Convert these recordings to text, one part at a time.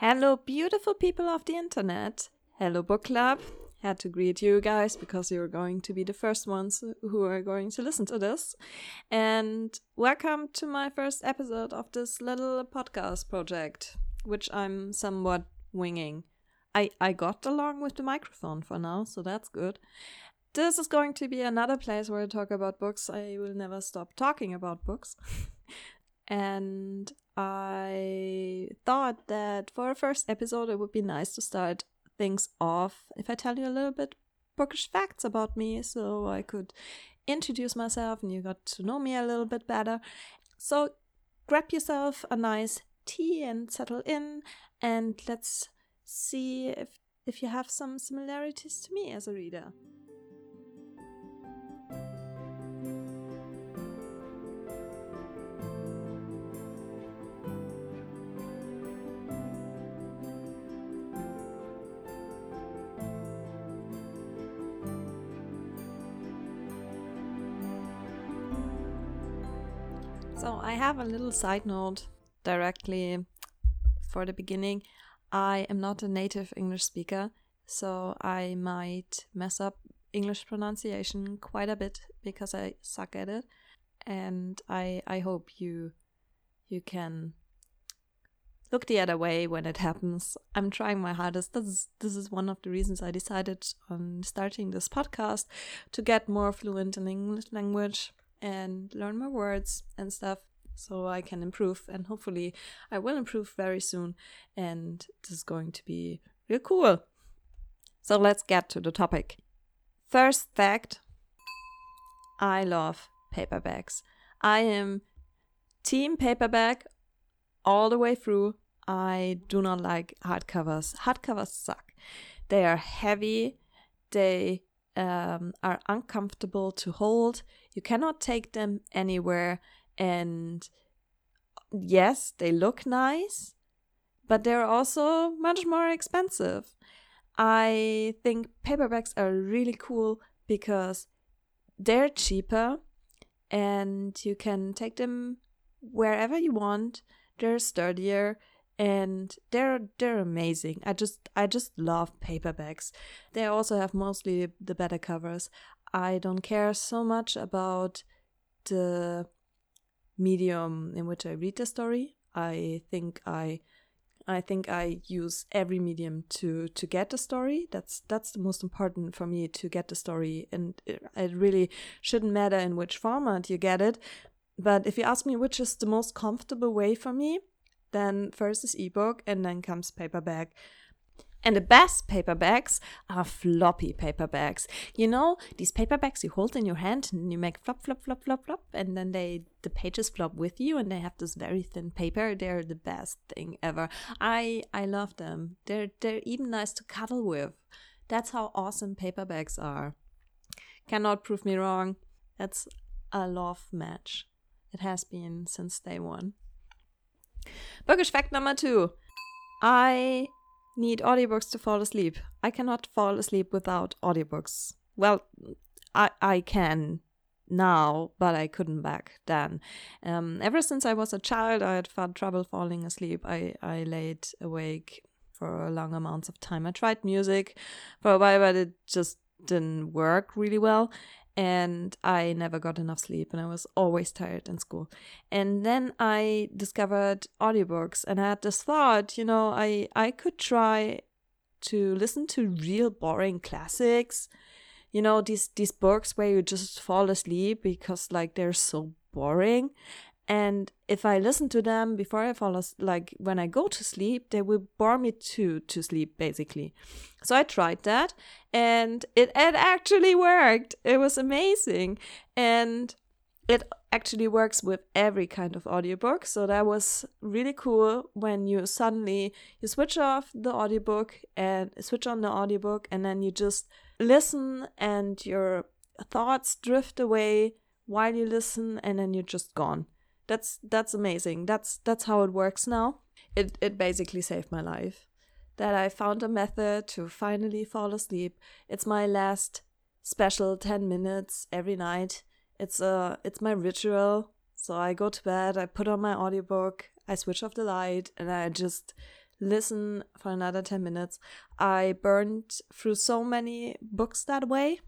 Hello, beautiful people of the internet. Hello, book club. Had to greet you guys because you're going to be the first ones who are going to listen to this. And welcome to my first episode of this little podcast project, which I'm somewhat winging. I, I got along with the microphone for now, so that's good. This is going to be another place where I talk about books. I will never stop talking about books. and I thought that for a first episode, it would be nice to start things off if I tell you a little bit bookish facts about me so I could introduce myself and you got to know me a little bit better. So grab yourself a nice tea and settle in and let's see if if you have some similarities to me as a reader. So I have a little side note directly for the beginning. I am not a native English speaker, so I might mess up English pronunciation quite a bit because I suck at it. And I I hope you you can look the other way when it happens. I'm trying my hardest. This is this is one of the reasons I decided on starting this podcast to get more fluent in English language and learn more words and stuff so I can improve. And hopefully, I will improve very soon. And this is going to be real cool. So let's get to the topic. First fact I love paperbacks. I am team paperback all the way through. I do not like hardcovers. Hardcovers suck. They are heavy. They um, are uncomfortable to hold. You cannot take them anywhere. And yes, they look nice, but they're also much more expensive. I think paperbacks are really cool because they're cheaper and you can take them wherever you want. They're sturdier and they're they're amazing. I just I just love paperbacks. They also have mostly the better covers. I don't care so much about the medium in which I read the story. I think I I think I use every medium to to get the story. That's that's the most important for me to get the story, and it, it really shouldn't matter in which format you get it. But if you ask me which is the most comfortable way for me, then first is ebook, and then comes paperback. And the best paperbacks are floppy paperbacks. You know, these paperbacks you hold in your hand and you make flop, flop, flop, flop, flop, and then they the pages flop with you and they have this very thin paper. They're the best thing ever. I I love them. They're they're even nice to cuddle with. That's how awesome paperbacks are. Cannot prove me wrong. That's a love match. It has been since day one. Bookish fact number two. I need audiobooks to fall asleep. I cannot fall asleep without audiobooks. Well, I I can now, but I couldn't back then. Um, ever since I was a child, I had found trouble falling asleep. I, I laid awake for long amounts of time. I tried music for a while, but it just didn't work really well and I never got enough sleep and I was always tired in school. And then I discovered audiobooks and I had this thought, you know, I I could try to listen to real boring classics. You know, these these books where you just fall asleep because like they're so boring and if i listen to them before i fall asleep like when i go to sleep they will bore me to to sleep basically. So i tried that and it, it actually worked. It was amazing. And it actually works with every kind of audiobook. So that was really cool when you suddenly you switch off the audiobook and switch on the audiobook and then you just listen and your thoughts drift away while you listen and then you're just gone that's that's amazing. That's that's how it works now. It it basically saved my life. That I found a method to finally fall asleep. It's my last special 10 minutes every night. It's a it's my ritual. So I go to bed, I put on my audiobook, I switch off the light and I just listen for another 10 minutes. I burned through so many books that way.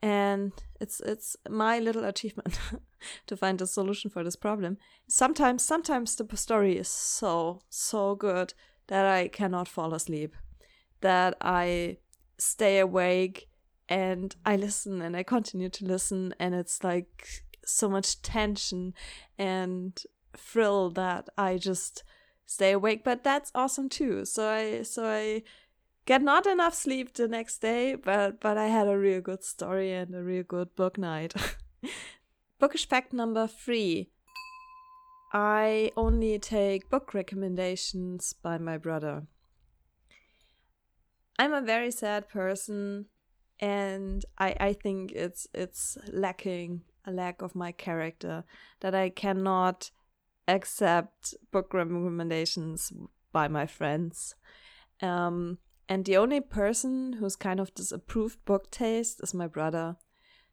And it's it's my little achievement to find a solution for this problem. Sometimes sometimes the story is so so good that I cannot fall asleep. That I stay awake and I listen and I continue to listen and it's like so much tension and thrill that I just stay awake but that's awesome too so I so I get not enough sleep the next day but but I had a real good story and a real good book night. Bookish fact number 3 I only take book recommendations by my brother. I'm a very sad person and I I think it's it's lacking a lack of my character that I cannot accept book recommendations by my friends. Um, and the only person who's kind of disapproved book taste is my brother.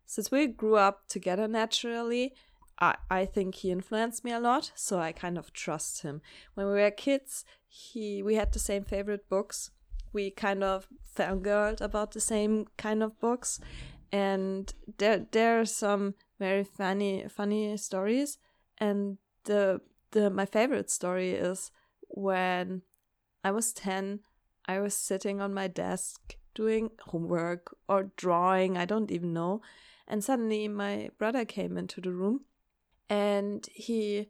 Since we grew up together naturally, I, I think he influenced me a lot, so I kind of trust him. When we were kids, he we had the same favorite books. We kind of fangirled about the same kind of books. And there there are some very funny funny stories and the the my favorite story is when I was 10 I was sitting on my desk doing homework or drawing I don't even know and suddenly my brother came into the room and he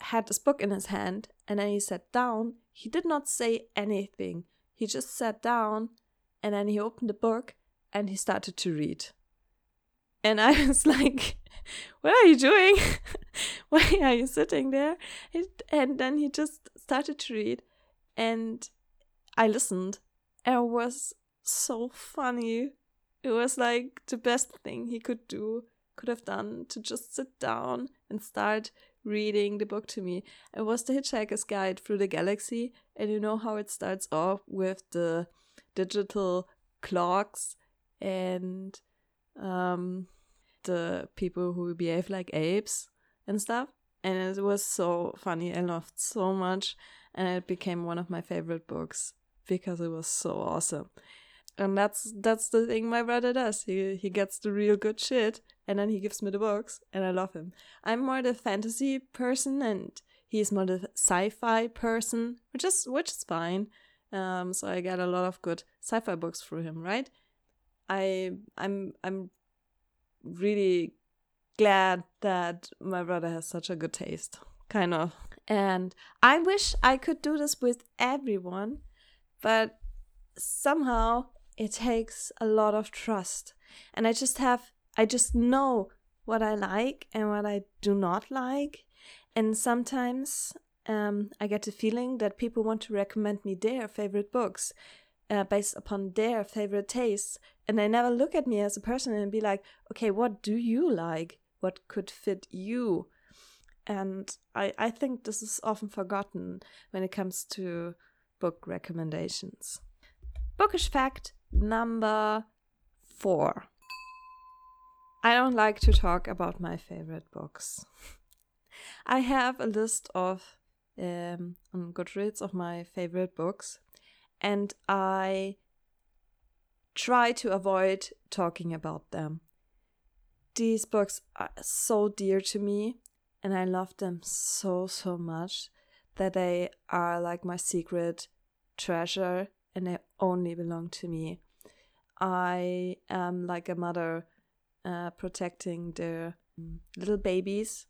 had this book in his hand and then he sat down he did not say anything he just sat down and then he opened the book and he started to read and I was like, What are you doing? Why are you sitting there? And then he just started to read, and I listened. It was so funny. It was like the best thing he could do, could have done to just sit down and start reading the book to me. It was The Hitchhiker's Guide Through the Galaxy, and you know how it starts off with the digital clocks and um, the people who behave like apes and stuff. And it was so funny. I loved so much. And it became one of my favorite books because it was so awesome. And that's that's the thing my brother does. He he gets the real good shit and then he gives me the books and I love him. I'm more the fantasy person and he's more the sci-fi person, which is which is fine. Um, so I get a lot of good sci-fi books through him, right? I I'm I'm really glad that my brother has such a good taste, kind of. And I wish I could do this with everyone, but somehow it takes a lot of trust. And I just have, I just know what I like and what I do not like. And sometimes um, I get the feeling that people want to recommend me their favorite books uh, based upon their favorite tastes and they never look at me as a person and be like okay what do you like what could fit you and i i think this is often forgotten when it comes to book recommendations. Bookish fact number 4 i don't like to talk about my favorite books. I have a list of um, on Goodreads of my favorite books and I try to avoid talking about them. These books are so dear to me, and I love them so, so much that they are like my secret treasure and they only belong to me. I am like a mother uh, protecting their little babies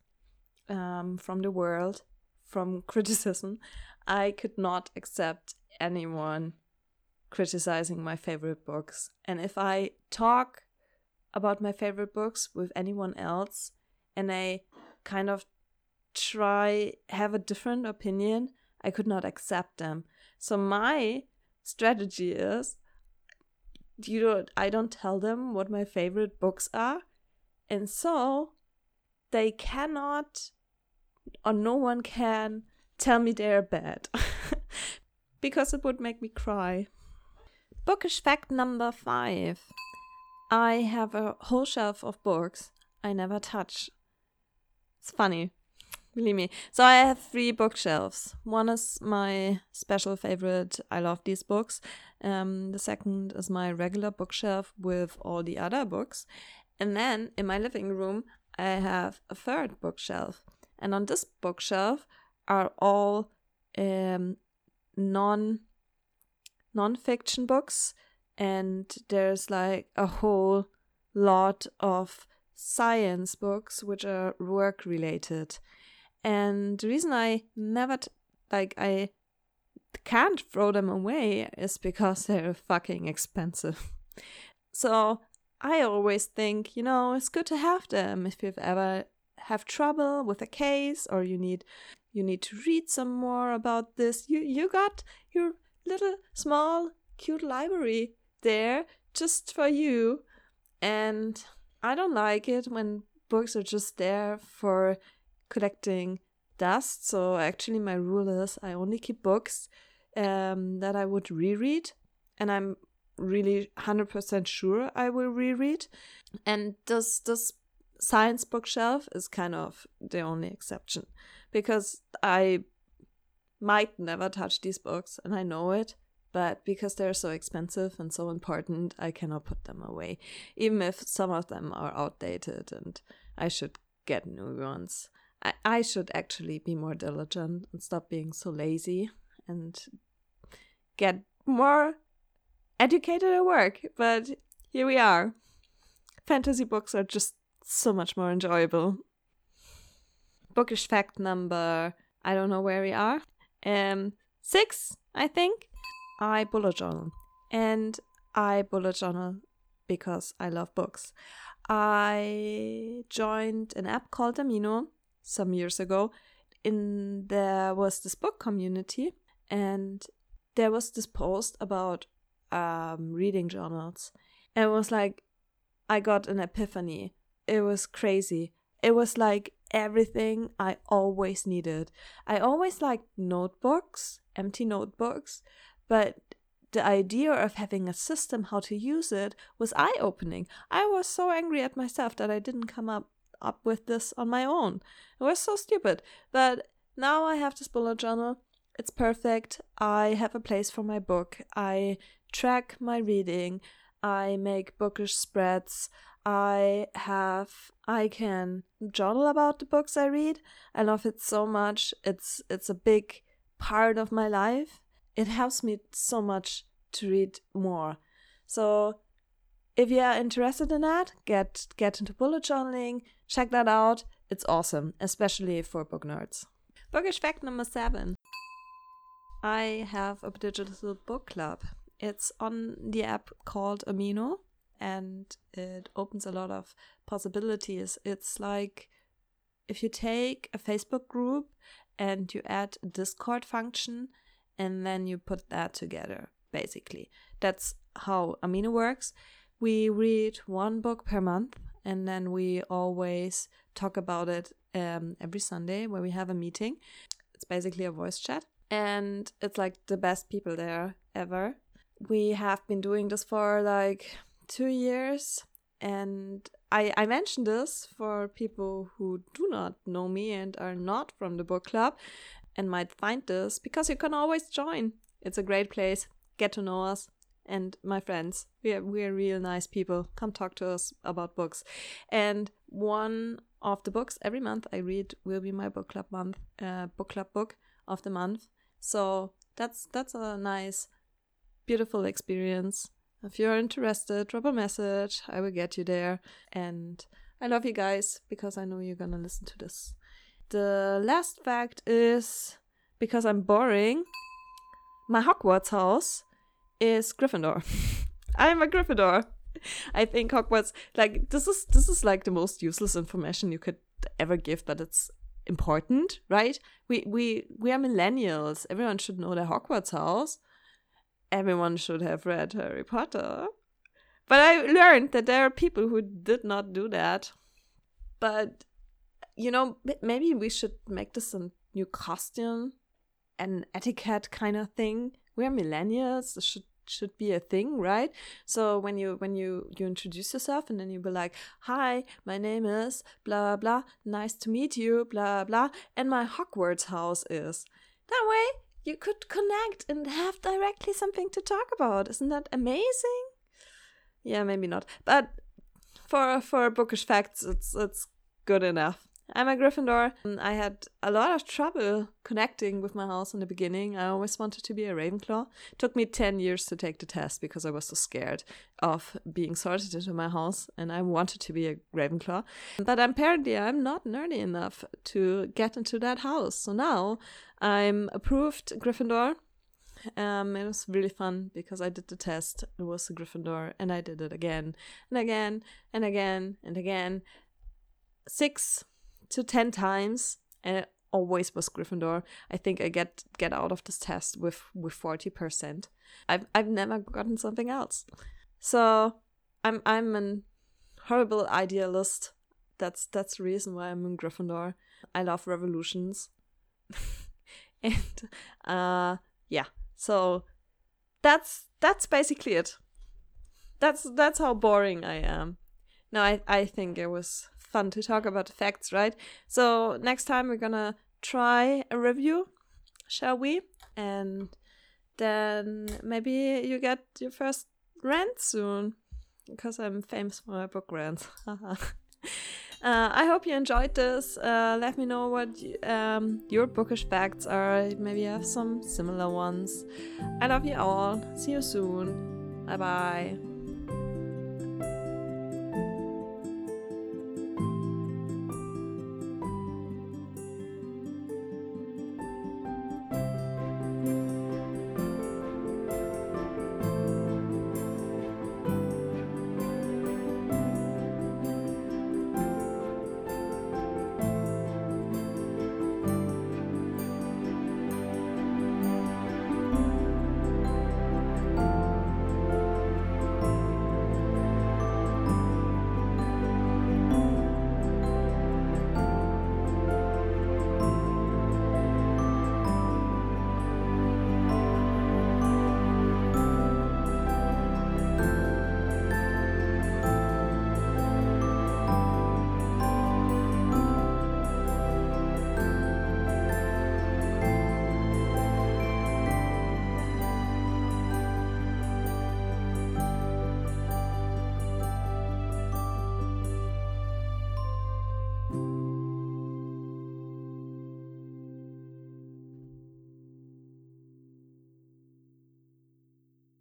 um, from the world, from criticism. I could not accept anyone criticizing my favorite books. And if I talk about my favorite books with anyone else and I kind of try have a different opinion, I could not accept them. So my strategy is you don't I don't tell them what my favorite books are. And so they cannot or no one can tell me they're bad because it would make me cry. Bookish fact number five I have a whole shelf of books I never touch. It's funny Believe me. So I have three bookshelves. One is my special favorite. I love these books. Um, the second is my regular bookshelf with all the other books. And then in my living room, I have a third bookshelf. And on this bookshelf are all um, non non-fiction books and there's like a whole lot of science books which are work related and the reason i never t- like i can't throw them away is because they're fucking expensive. So i always think you know it's good to have them if you've ever have trouble with a case or you need you need to read some more about this. You you got your little small cute library there just for you. And I don't like it when books are just there for collecting dust. So actually, my rule is I only keep books um, that I would reread, and I'm really hundred percent sure I will reread. And this this science bookshelf is kind of the only exception because I might never touch these books, and I know it but because they're so expensive and so important, I cannot put them away, even if some of them are outdated and I should get new ones. I, I should actually be more diligent and stop being so lazy and get more educated at work. But here we are. Fantasy books are just so much more enjoyable. Bookish fact number I don't know where we are. Um six, I think. I bullet journal. And I bullet journal because I love books. I joined an app called Amino some years ago. In there was this book community, and there was this post about um, reading journals. And it was like I got an epiphany. It was crazy. It was like everything I always needed. I always liked notebooks, empty notebooks, but the idea of having a system how to use it was eye opening. I was so angry at myself that I didn't come up, up with this on my own. It was so stupid. But now I have this bullet journal. It's perfect. I have a place for my book. I track my reading. I make bookish spreads. I have I can journal about the books I read. I love it so much. It's it's a big part of my life it helps me so much to read more. So if you are interested in that, get get into bullet journaling, check that out. It's awesome, especially for book nerds. Bookish fact number seven. I have a digital book club. It's on the app called Amino and it opens a lot of possibilities. It's like if you take a Facebook group and you add a Discord function and then you put that together, basically. That's how Amino works. We read one book per month and then we always talk about it um, every Sunday where we have a meeting. It's basically a voice chat and it's like the best people there ever. We have been doing this for like two years and I, I mentioned this for people who do not know me and are not from the book club and might find this because you can always join. It's a great place. Get to know us and my friends. We are, we are real nice people. Come talk to us about books. And one of the books every month I read will be my book club month, uh, book club book of the month. So that's that's a nice, beautiful experience. If you're interested, drop a message. I will get you there. And I love you guys because I know you're gonna listen to this. The last fact is because I'm boring, my Hogwarts house is Gryffindor. I'm a Gryffindor. I think Hogwarts like this is this is like the most useless information you could ever give, but it's important, right? We we we are millennials. Everyone should know the Hogwarts house. Everyone should have read Harry Potter. But I learned that there are people who did not do that. But you know, maybe we should make this a new costume, an etiquette kind of thing. We're millennials. This should should be a thing, right? So when you when you you introduce yourself and then you be like, "Hi, my name is blah blah, nice to meet you, blah blah, and my Hogwarts house is." That way, you could connect and have directly something to talk about. Isn't that amazing? Yeah, maybe not, but for for bookish facts, it's it's good enough. I'm a Gryffindor. I had a lot of trouble connecting with my house in the beginning. I always wanted to be a Ravenclaw. It took me 10 years to take the test because I was so scared of being sorted into my house and I wanted to be a Ravenclaw. But apparently, I'm not nerdy enough to get into that house. So now I'm approved Gryffindor. Um, it was really fun because I did the test. It was a Gryffindor, and I did it again and again and again and again. Six to 10 times and it always was Gryffindor. I think I get get out of this test with with 40%. I've I've never gotten something else. So I'm I'm an horrible idealist. That's that's the reason why I'm in Gryffindor. I love revolutions. and uh yeah. So that's that's basically it. That's that's how boring I am. No, I I think it was fun to talk about the facts, right? So next time we're gonna try a review, shall we? And then maybe you get your first rant soon, because I'm famous for my book rants. uh, I hope you enjoyed this. Uh, let me know what um, your bookish facts are. Maybe you have some similar ones. I love you all. See you soon. Bye bye.